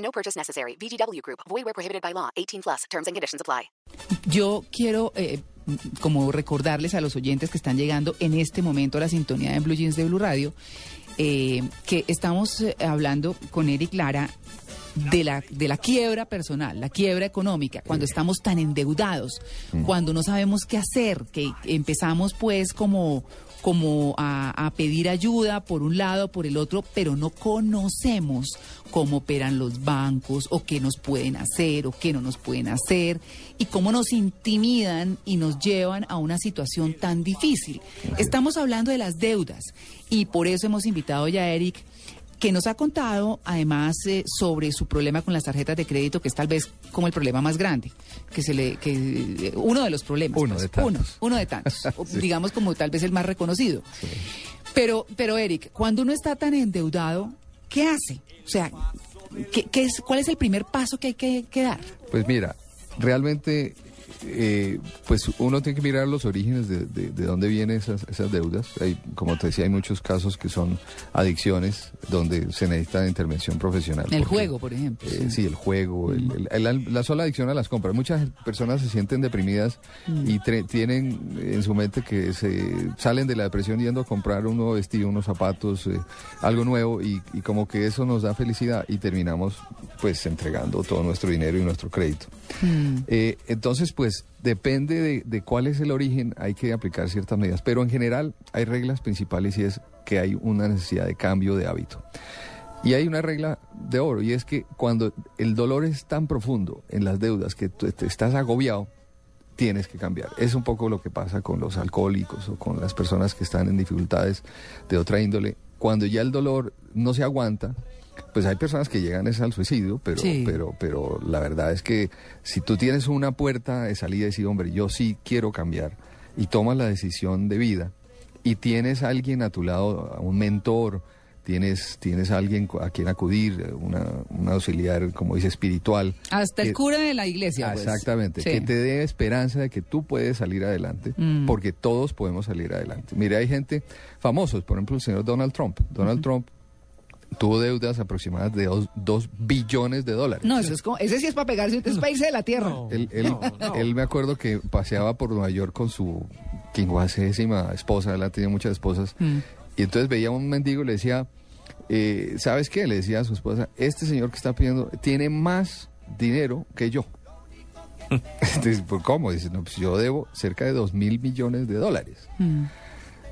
No purchase necessary. VGW Group. Void where prohibited by law. 18 plus. Terms and conditions apply. Yo quiero eh, como recordarles a los oyentes que están llegando en este momento a la sintonía de Blue Jeans de Blue Radio eh, que estamos eh, hablando con Eric Lara de la, de la quiebra personal, la quiebra económica, cuando estamos tan endeudados, cuando no sabemos qué hacer, que empezamos pues como, como a, a pedir ayuda por un lado, por el otro, pero no conocemos cómo operan los bancos o qué nos pueden hacer o qué no nos pueden hacer y cómo nos intimidan y nos llevan a una situación tan difícil. Estamos hablando de las deudas y por eso hemos invitado ya a Eric que nos ha contado además eh, sobre su problema con las tarjetas de crédito, que es tal vez como el problema más grande, que se le, que eh, uno de los problemas, Uno pues, de tantos. uno, uno de tantos, digamos como tal vez el más reconocido. Pero, pero Eric, cuando uno está tan endeudado, ¿qué hace? O sea, ¿qué, qué es, ¿cuál es el primer paso que hay que, que dar? Pues mira, realmente, eh, pues uno tiene que mirar los orígenes de, de- de dónde vienen esas, esas deudas. Hay, como te decía, hay muchos casos que son adicciones donde se necesita intervención profesional. El porque, juego, por ejemplo. eh, sí, el juego, el- el- la, la sola adicción a las compras. Muchas personas se sienten deprimidas y tre- tienen en su mente que se salen de la depresión yendo a comprar un nuevo vestido, unos zapatos, eh, algo nuevo y, y como que eso nos da felicidad y terminamos pues entregando todo nuestro dinero y nuestro crédito. Eh, entonces, pues depende de, cuál es el origen, hay que aplicar ciertas medidas, pero en general hay reglas principales y es que hay una necesidad de cambio de hábito. Y hay una regla de oro y es que cuando el dolor es tan profundo en las deudas que tú estás agobiado, tienes que cambiar. Es un poco lo que pasa con los alcohólicos o con las personas que están en dificultades de otra índole. Cuando ya el dolor no se aguanta, pues hay personas que llegan es al suicidio, pero, Sí. pero, pero la verdad es que si tú tienes una puerta de salida y decir, hombre, yo sí quiero cambiar, y tomas la decisión de vida, y tienes a alguien a tu lado, a un mentor, tienes, tienes a alguien a quien acudir, una, un auxiliar, como dice, espiritual. Hasta el que- cura de la iglesia. pues. Exactamente, Sí. que te dé esperanza de que tú puedes salir adelante, Mm. porque todos podemos salir adelante. Mire, hay gente famosos, por ejemplo, el señor Donald Trump. Donald Trump tuvo deudas aproximadas de 2 billones de dólares. No, eso es como, ese sí es para pegarse, es para irse de la tierra. Él, él- él me acuerdo que paseaba por Nueva York con su quincuagésima esposa, él ha tenido muchas esposas, Mm. Y entonces veía a un mendigo y le decía, eh, ¿sabes qué? Le decía a su esposa, este señor que está pidiendo tiene más dinero que yo. Entonces, ¿por ¿cómo? Dice, no, pues yo debo cerca de dos mil millones de dólares. Mm.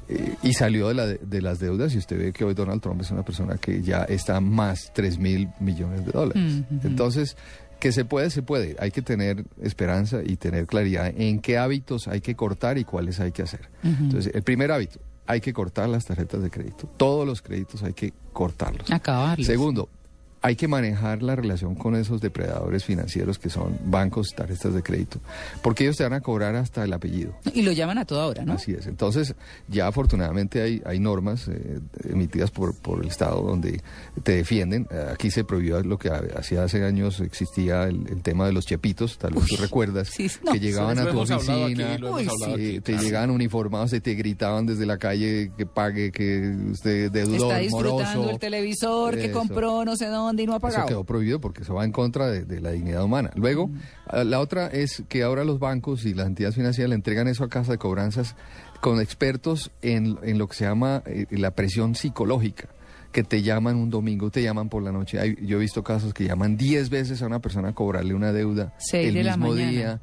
Eh, y salió de, la de, de las deudas y usted ve que hoy Donald Trump es una persona que ya está más 3 mil millones de dólares. Mm. Entonces, que se puede, se puede. Hay que tener esperanza y tener claridad en qué hábitos hay que cortar y cuáles hay que hacer. Entonces, el primer hábito, hay que cortar las tarjetas de crédito. Todos los créditos hay que cortarlos. Acabarlos. Segundo, hay que manejar la relación con esos depredadores financieros que son bancos, tarjetas de crédito, porque ellos te van a cobrar hasta el apellido. Y lo llaman a toda hora, ¿no? Así es. Entonces, ya afortunadamente hay, hay normas eh, emitidas por, por el Estado donde te defienden. Eh, Aquí se prohibió lo que hacía hace años existía el, el tema de los chepitos, tal vez tú recuerdas, sí, no, que llegaban a tu oficina, aquí, Uy, sí, aquí, te claro. llegaban uniformados y te gritaban desde la calle que pague, que usted deudor, Está disfrutando moroso. el televisor que compró no sé dónde y no ha Eso pagado. quedó prohibido porque eso va en contra de, de la dignidad humana. Luego, a- la otra es que ahora los bancos y las entidades financieras le entregan eso a casa de cobranzas con expertos en, en lo que se llama eh, la presión psicológica que te llaman un domingo, te llaman por la noche. Hay- yo he visto casos que llaman 10 veces a una persona a cobrarle una deuda Seis el de mismo día.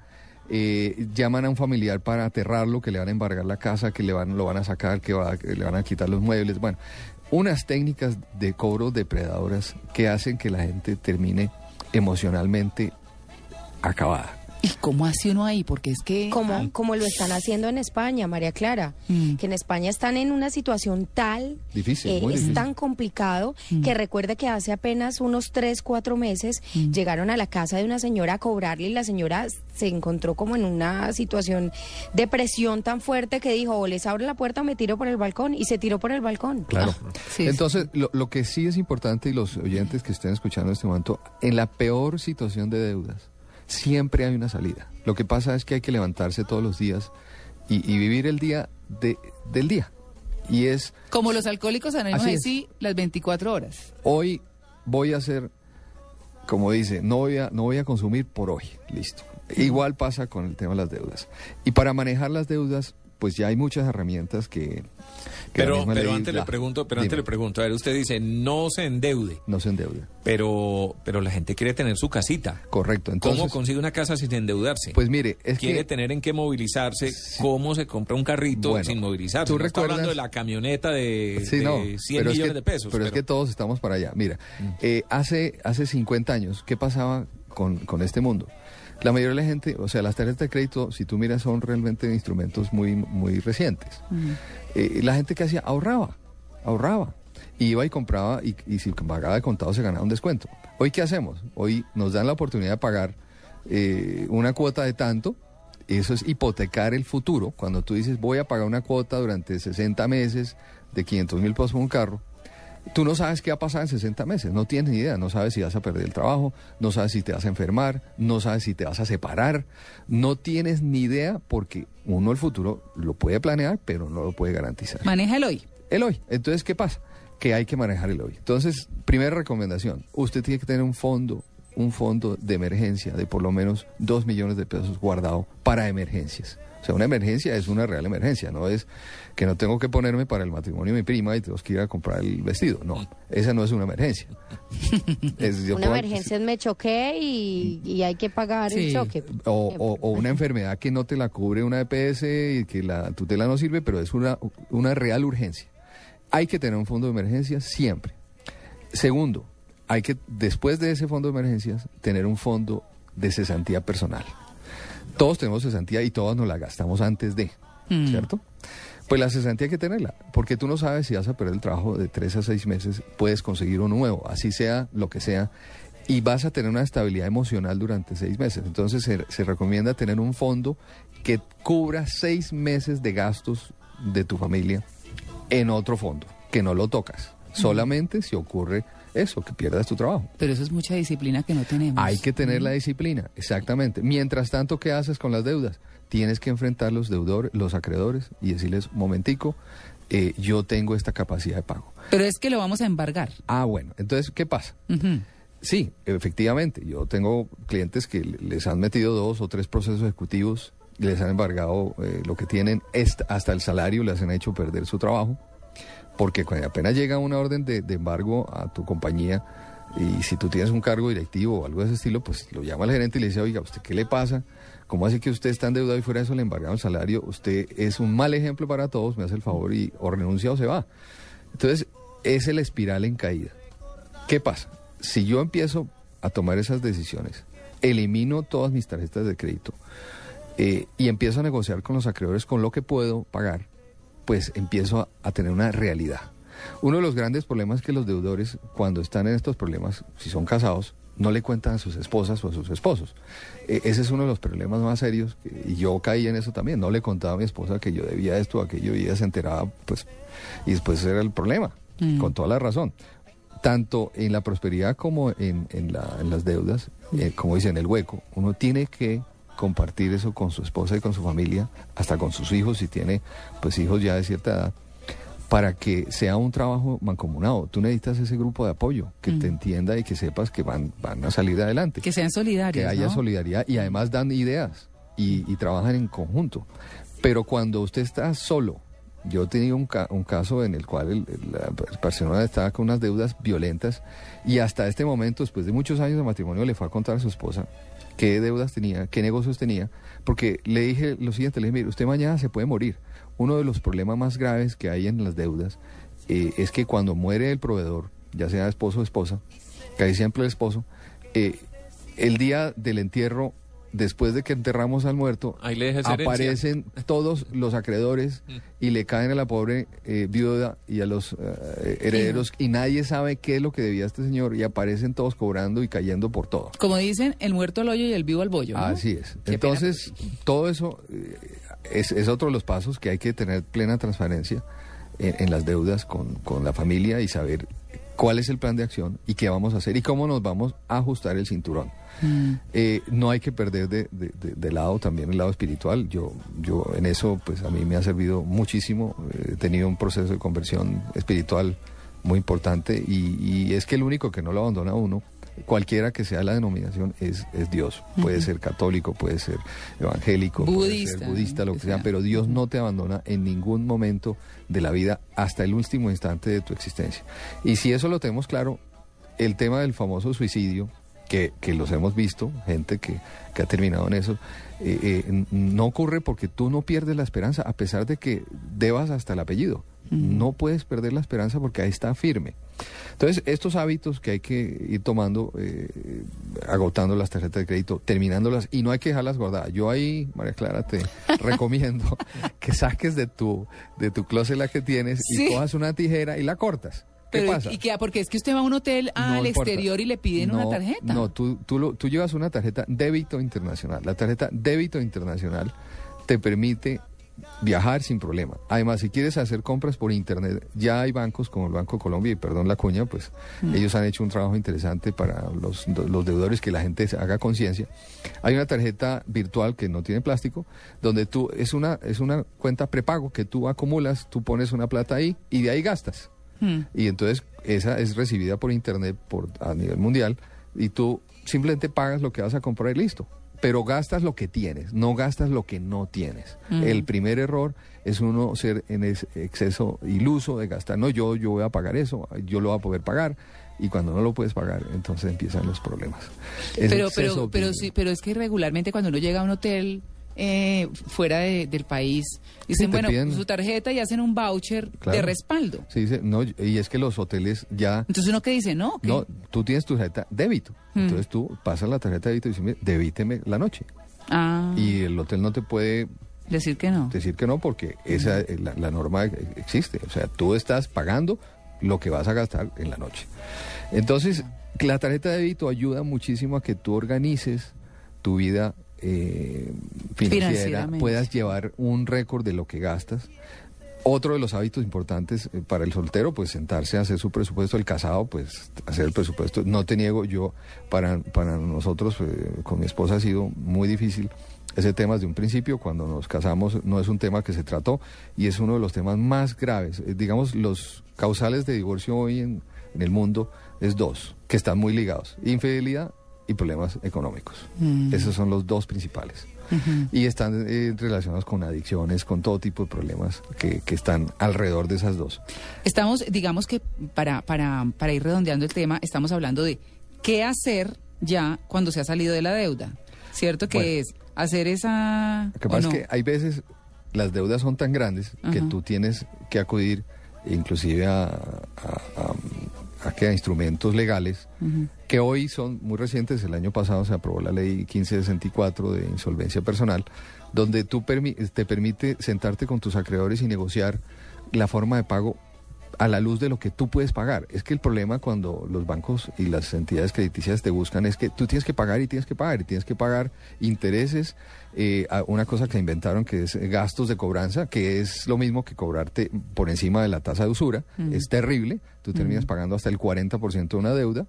Eh, llaman a un familiar para aterrarlo, que le van a embargar la casa, que le van, lo van a sacar, que, va- que le van a quitar los muebles. Bueno, unas técnicas de cobro depredadoras que hacen que la gente termine emocionalmente acabada. ¿Y cómo hace uno ahí? Porque es que... como, como lo están haciendo en España, María Clara, Mm. que en España están en una situación tal, eh, Difícil, muy es difícil. tan complicado, Mm. que recuerde que hace apenas unos tres, cuatro meses Mm. llegaron a la casa de una señora a cobrarle y la señora se encontró como en una situación de presión tan fuerte que dijo, o les abro la puerta o me tiro por el balcón, y se tiró por el balcón. Claro. sí, Entonces, Lo, lo que sí es importante, y los oyentes que estén escuchando en este momento, en la peor situación de deudas, siempre hay una salida. Lo que pasa es que hay que levantarse todos los días y, y vivir el día de, del día. Y es, Como los alcohólicos anónimos Así de sí, las 24 horas. hoy voy a hacer, como dice, no voy a, no voy a consumir por hoy. Listo. Igual pasa con el tema de las deudas. Y para manejar las deudas, pues ya hay muchas herramientas que... que Pero, pero ley antes le pregunto, pero antes le pregunto, a ver, usted dice, no se endeude, No se endeuda. pero, pero la gente quiere tener su casita. Correcto. Entonces, ¿Cómo consigue una casa sin endeudarse? Pues mire, es quiere que... tener en qué movilizarse, cómo se compra un carrito Bueno, sin movilizarse. ¿tú no está hablando recuerdas- de la camioneta de, Sí, de no, 100 pero es millones que, de pesos. Pero, es que todos estamos para allá. Mira, eh, hace, hace 50 años, ¿qué pasaba con, con este mundo? La mayoría de la gente, o sea, las tarjetas de crédito, si tú miras, son realmente instrumentos muy, muy recientes. Eh, la gente que hacía, ahorraba, ahorraba. Iba y compraba y, y si pagaba de contado se ganaba un descuento. Hoy, ¿qué hacemos? Hoy nos dan la oportunidad de pagar eh, una cuota de tanto. Eso es hipotecar el futuro. Cuando tú dices, voy a pagar una cuota durante 60 meses de 500 mil pesos por un carro, Tú no sabes qué va a pasar en 60 meses, no tienes ni idea, no sabes si vas a perder el trabajo, no sabes si te vas a enfermar, no sabes si te vas a separar, no tienes ni idea porque uno el futuro lo puede planear, pero no lo puede garantizar. Maneja el hoy. El hoy, entonces, ¿qué pasa? Que hay que manejar el hoy. Entonces, primera recomendación, usted tiene que tener un fondo, un fondo de emergencia de por lo menos 2 millones de pesos guardado para emergencias. O sea, una emergencia es una real emergencia, no es que no tengo que ponerme para el matrimonio de mi prima y tengo que ir a comprar el vestido. No, esa no es una emergencia. Es- yo Una puedo- emergencia es me choqué y, y hay que pagar el choque. O, o- o una enfermedad que no te la cubre una EPS y que la tutela no sirve, pero es una, una real urgencia. Hay que tener un fondo de emergencias siempre. Segundo, hay que, después de ese fondo de emergencias, tener un fondo de cesantía personal. Todos tenemos cesantía y todos nos la gastamos antes de, Mm. ¿cierto? Pues la cesantía hay que tenerla, porque tú no sabes si vas a perder el trabajo de tres a seis meses, puedes conseguir uno nuevo, así sea lo que sea, y vas a tener una estabilidad emocional durante seis meses. Entonces se, se recomienda tener un fondo que cubra seis meses de gastos de tu familia en otro fondo, que no lo tocas, solamente si ocurre eso, que pierdas tu trabajo. Pero eso es mucha disciplina que no tenemos. Hay que tener la disciplina, exactamente. Mientras tanto, ¿qué haces con las deudas? Tienes que enfrentar los deudores, los acreedores y decirles, momentico, eh, yo tengo esta capacidad de pago. Pero es que lo vamos a embargar. Ah, bueno, entonces, ¿qué pasa? Sí, efectivamente, yo tengo clientes que le- les han metido dos o tres procesos ejecutivos, les han embargado eh, lo que tienen, hasta el salario les han hecho perder su trabajo, porque apenas llega una orden de, de embargo a tu compañía, y si tú tienes un cargo directivo o algo de ese estilo, pues lo llama el gerente y le dice, oiga, ¿usted qué le pasa? ¿Cómo hace que usted está endeudado y fuera de eso le embargaron el salario? Usted es un mal ejemplo para todos, me hace el favor y o renuncia o se va. Entonces, es el espiral en caída. ¿Qué pasa? Si yo empiezo a tomar esas decisiones, elimino todas mis tarjetas de crédito eh, y empiezo a negociar con los acreedores con lo que puedo pagar, pues empiezo a, tener una realidad. Uno de los grandes problemas es que los deudores, cuando están en estos problemas, si son casados, no le cuentan a sus esposas o a sus esposos. Eh, ese es uno de los problemas más serios y yo caí en eso también. No le contaba a mi esposa que yo debía esto, aquello y ella se enteraba, pues, y después era el problema, Mm. con toda la razón. Tanto en la prosperidad como en, en la- en las deudas, eh, como dicen, el hueco, uno tiene que compartir eso con su esposa y con su familia, hasta con sus hijos, si tiene pues hijos ya de cierta edad, para que sea un trabajo mancomunado. Tú necesitas ese grupo de apoyo, que te entienda y que sepas que van, van a salir adelante. Que sean solidarios. Que haya ¿no? solidaridad y además dan ideas y, y trabajan en conjunto. Pero cuando usted está solo, yo he tenido un, ca- un caso en el cual el- el- la persona estaba con unas deudas violentas y hasta este momento, después de muchos años de matrimonio, le fue a contar a su esposa qué deudas tenía, qué negocios tenía, porque le dije lo siguiente, le dije, mire, usted mañana se puede morir. Uno de los problemas más graves que hay en las deudas eh, es que cuando muere el proveedor, ya sea esposo o esposa, casi siempre el esposo, eh, el día del entierro después de que enterramos al muerto, Ahí le aparecen todos los acreedores y le caen a la pobre eh, viuda y a los eh, herederos y nadie sabe qué es lo que debía este señor y aparecen todos cobrando y cayendo por todo. Como dicen, el muerto al hoyo y el vivo al bollo. ¿no? Así es. Qué Entonces, todo eso eh, es, es otro de los pasos que hay que tener plena transparencia en, en las deudas con, con la familia y saber cuál es el plan de acción y qué vamos a hacer y cómo nos vamos a ajustar el cinturón. Mm. Eh, no hay que perder de, de- de- de lado también el lado espiritual. Yo, yo en eso, pues a mí me ha servido muchísimo. Eh, He tenido un proceso de conversión espiritual muy importante y, y es que el único que no lo abandona a uno, cualquiera que sea la denominación, es, es Dios. Puede ser católico, puede ser evangélico, puede Budista, ser budista, lo que sea, sea. pero Dios no te abandona en ningún momento de la vida hasta el último instante de tu existencia. Y si eso lo tenemos claro, el tema del famoso suicidio, que, que los hemos visto, gente que, que ha terminado en eso, eh, eh, no ocurre porque tú no pierdes la esperanza, a pesar de que debas hasta el apellido. No puedes perder la esperanza porque ahí está firme. Entonces, estos hábitos que hay que ir tomando, eh, agotando las tarjetas de crédito, terminándolas, y no hay que dejarlas guardadas. Yo ahí, María Clara, te recomiendo que saques de tu, de tu closet la que tienes Sí. y cojas una tijera y la cortas. ¿Qué Pero, pasa? ¿y qué? Porque es que usted va a un hotel No al importa. exterior y le piden una tarjeta. No, tú, tú, lo- tú llevas una tarjeta débito internacional. La tarjeta débito internacional te permite viajar sin problema. Además, si quieres hacer compras por internet, ya hay bancos como el Banco Colombia, y perdón la cuña, pues Mm. ellos han hecho un trabajo interesante para los, los deudores que la gente se haga conciencia. Hay una tarjeta virtual que no tiene plástico, donde tú es una es una cuenta prepago que tú acumulas, tú pones una plata ahí y de ahí gastas. Hmm. Y entonces esa es recibida por internet por a nivel mundial y tú simplemente pagas lo que vas a comprar y listo. Pero gastas lo que tienes, no gastas lo que no tienes. El primer error es uno ser en ese exceso iluso de gastar. No, yo, yo voy a pagar eso, yo lo voy a poder pagar. Y cuando no lo puedes pagar, entonces empiezan los problemas. Es pero, pero, pero, sí, pero es que regularmente cuando uno llega a un hotel eh, fuera de- del país, dicen, bueno, piden- su tarjeta y hacen un voucher de respaldo. Sí, dice, no, y es que los hoteles ya Entonces uno que dice, no, ¿qué? No, tú tienes tu tarjeta débito. Mm. Entonces tú pasas la tarjeta de débito y dices, debíteme la noche. Ah, Y el hotel no te puede decir que no. decir que no porque esa eh, la, la norma e- existe. O sea, tú estás pagando lo que vas a gastar en la noche. Entonces, la tarjeta de débito ayuda muchísimo a que tú organices tu vida eh, financiera, puedas llevar un récord de lo que gastas. Otro de los hábitos importantes eh, para el soltero, pues sentarse a hacer su presupuesto. El casado, pues hacer el presupuesto. No te niego, yo, para, para nosotros, eh, con mi esposa ha sido muy difícil ese tema desde un principio. Cuando nos casamos, no es un tema que se trató y es uno de los temas más graves. Eh, digamos, los causales de divorcio hoy en, en el mundo es dos, que están muy ligados: infidelidad y problemas económicos. Esos son los dos principales. Y están eh, relacionados con adicciones, con todo tipo de problemas que, que están alrededor de esas dos. Estamos, digamos que para, para, para ir redondeando el tema, estamos hablando de qué hacer ya cuando se ha salido de la deuda. ¿Cierto? Que Bueno. es hacer esa... Lo que ¿o pasa no? es que hay veces las deudas son tan grandes que tú tienes que acudir inclusive a, a- a- a que a instrumentos legales que hoy son muy recientes. El año pasado se aprobó la ley 1564 de insolvencia personal, donde tú permi- te permite sentarte con tus acreedores y negociar la forma de pago a la luz de lo que tú puedes pagar. Es que el problema cuando los bancos y las entidades crediticias te buscan es que tú tienes que pagar y tienes que pagar y tienes que pagar intereses, eh, a una cosa que inventaron que es gastos de cobranza, que es lo mismo que cobrarte por encima de la tasa de usura. Es terrible, tú terminas pagando hasta el 40% de una deuda.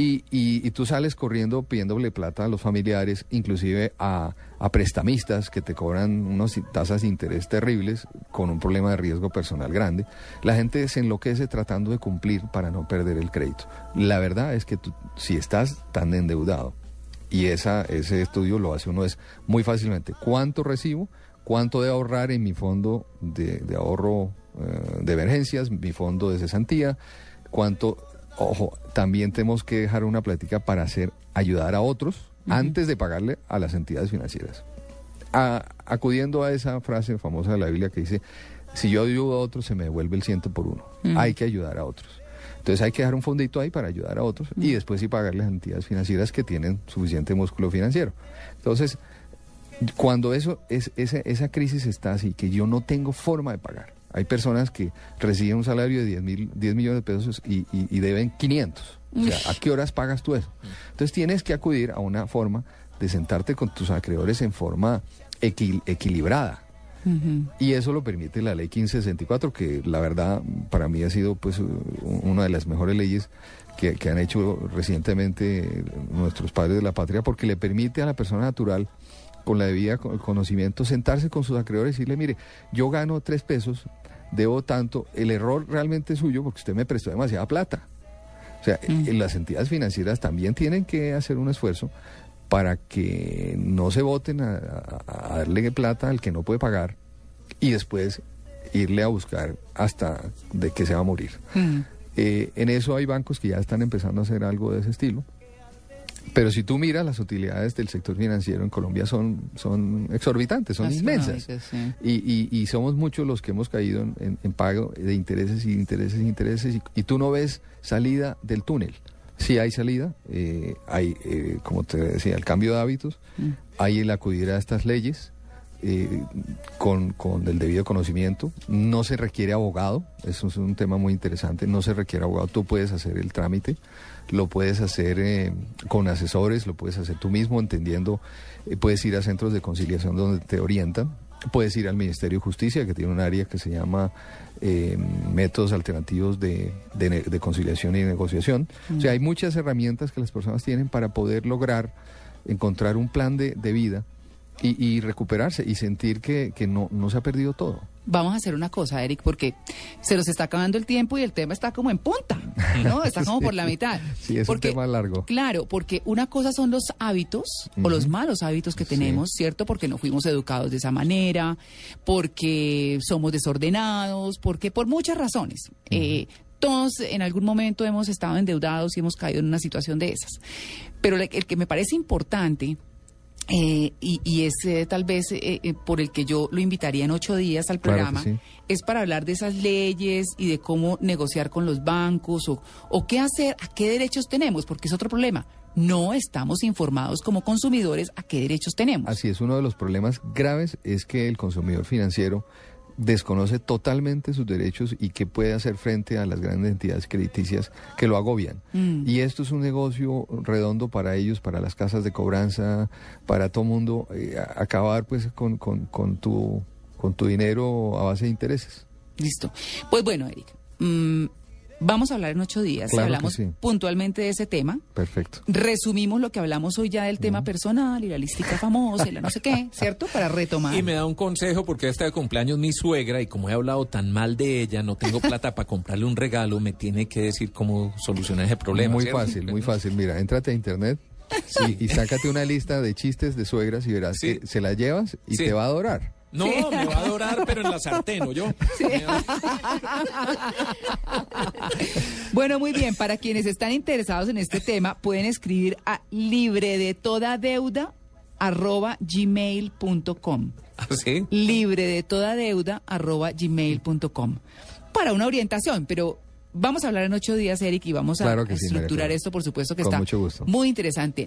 Y, y- y tú sales corriendo pidiéndole plata a los familiares, inclusive a, a prestamistas que te cobran unas tasas de interés terribles con un problema de riesgo personal grande. La gente se enloquece tratando de cumplir para no perder el crédito. La verdad es que tú, si estás tan endeudado, y esa, ese estudio lo hace uno es muy fácilmente, ¿cuánto recibo? ¿Cuánto de ahorrar en mi fondo de, ahorro eh, de emergencias, mi fondo de cesantía? ¿Cuánto Ojo, también tenemos que dejar una plática para hacer ayudar a otros antes de pagarle a las entidades financieras. A- acudiendo a esa frase famosa de la Biblia que dice, si yo ayudo a otros se me devuelve el ciento por uno. Hay que ayudar a otros. Entonces hay que dejar un fondito ahí para ayudar a otros y después sí pagarle a entidades financieras que tienen suficiente músculo financiero. Entonces, cuando eso es, esa, esa crisis está así, que yo no tengo forma de pagar. Hay personas que reciben un salario de 10, mil, 10 millones de pesos y, y- y deben 500. O sea, ¿a qué horas pagas tú eso? Entonces tienes que acudir a una forma de sentarte con tus acreedores en forma equil- equilibrada. Y eso lo permite la ley 1564, que la verdad para mí ha sido pues una de las mejores leyes que, que han hecho recientemente nuestros padres de la patria, porque le permite a la persona natural con la debida co- conocimiento sentarse con sus acreedores y decirle, mire, yo gano tres pesos, debo tanto, el error realmente es suyo porque usted me prestó demasiada plata. O sea, eh, las entidades financieras también tienen que hacer un esfuerzo para que no se voten a, darle plata al que no puede pagar y después irle a buscar hasta de que se va a morir. Eh, en eso hay bancos que ya están empezando a hacer algo de ese estilo. Pero si tú miras, las utilidades del sector financiero en Colombia son, son exorbitantes, son inmensas. Sí. Y, y- y somos muchos los que hemos caído en, en- en pago de intereses y intereses y intereses y, y tú no ves salida del túnel. Sí hay salida, eh, hay, eh, como te decía, el cambio de hábitos, hay el acudir a estas leyes eh, con, con el debido conocimiento, no se requiere abogado, eso es un tema muy interesante, no se requiere abogado, tú puedes hacer el trámite, lo puedes hacer eh, con asesores, lo puedes hacer tú mismo, entendiendo, eh, puedes ir a centros de conciliación donde te orientan, puedes ir al Ministerio de Justicia, que tiene un área que se llama eh, métodos alternativos de, de conciliación y negociación. O sea, hay muchas herramientas que las personas tienen para poder lograr encontrar un plan de, de vida y, y recuperarse y sentir que, que no, no se ha perdido todo. Vamos a hacer una cosa, Eric, porque se nos está acabando el tiempo y el tema está como en punta, ¿no? Está como por la mitad. Sí, es Porque- un tema largo. Claro, porque una cosa son los hábitos o los malos hábitos que Sí. tenemos, ¿cierto? Porque no fuimos educados de esa manera, porque somos desordenados, porque por muchas razones. Eh, todos en algún momento hemos estado endeudados y hemos caído en una situación de esas. Pero el que me parece importante eh, y, y es eh, tal vez eh, eh, por el que yo lo invitaría en ocho días al Claro programa, sí. es para hablar de esas leyes y de cómo negociar con los bancos o, o qué hacer, a qué derechos tenemos, porque es otro problema. No estamos informados como consumidores a qué derechos tenemos. Así es, uno de los problemas graves es que el consumidor financiero desconoce totalmente sus derechos y que puede hacer frente a las grandes entidades crediticias que lo agobian. Y esto es un negocio redondo para ellos, para las casas de cobranza, para todo mundo, eh, acabar pues con, con, con tu, con tu dinero a base de intereses. Listo. Pues bueno, Eric, mm, vamos a hablar en ocho días. Claro hablamos sí. puntualmente de ese tema. Perfecto. Resumimos lo que hablamos hoy ya del tema personal y la lística famosa y la no sé qué, ¿cierto? Para retomar. Y me da un consejo porque está de cumpleaños mi suegra y como he hablado tan mal de ella, no tengo plata para comprarle un regalo, me tiene que decir cómo solucionar ese problema. muy ¿cierto? fácil, muy fácil. Mira, entrate a internet y, y sácate una lista de chistes de suegras y verás Sí. que se la llevas y Sí. te va a adorar. No, me va a adorar, pero en la sartén, ¿o yo? Bueno, muy bien. Para quienes están interesados en este tema, pueden escribir a libre de toda deuda arroba gmail.com. ¿Sí? Libre de toda deuda arroba gmail.com. Para una orientación, pero vamos a hablar en ocho días, Eric, y vamos a Claro sí, estructurar esto, por supuesto que Con está mucho gusto. muy interesante.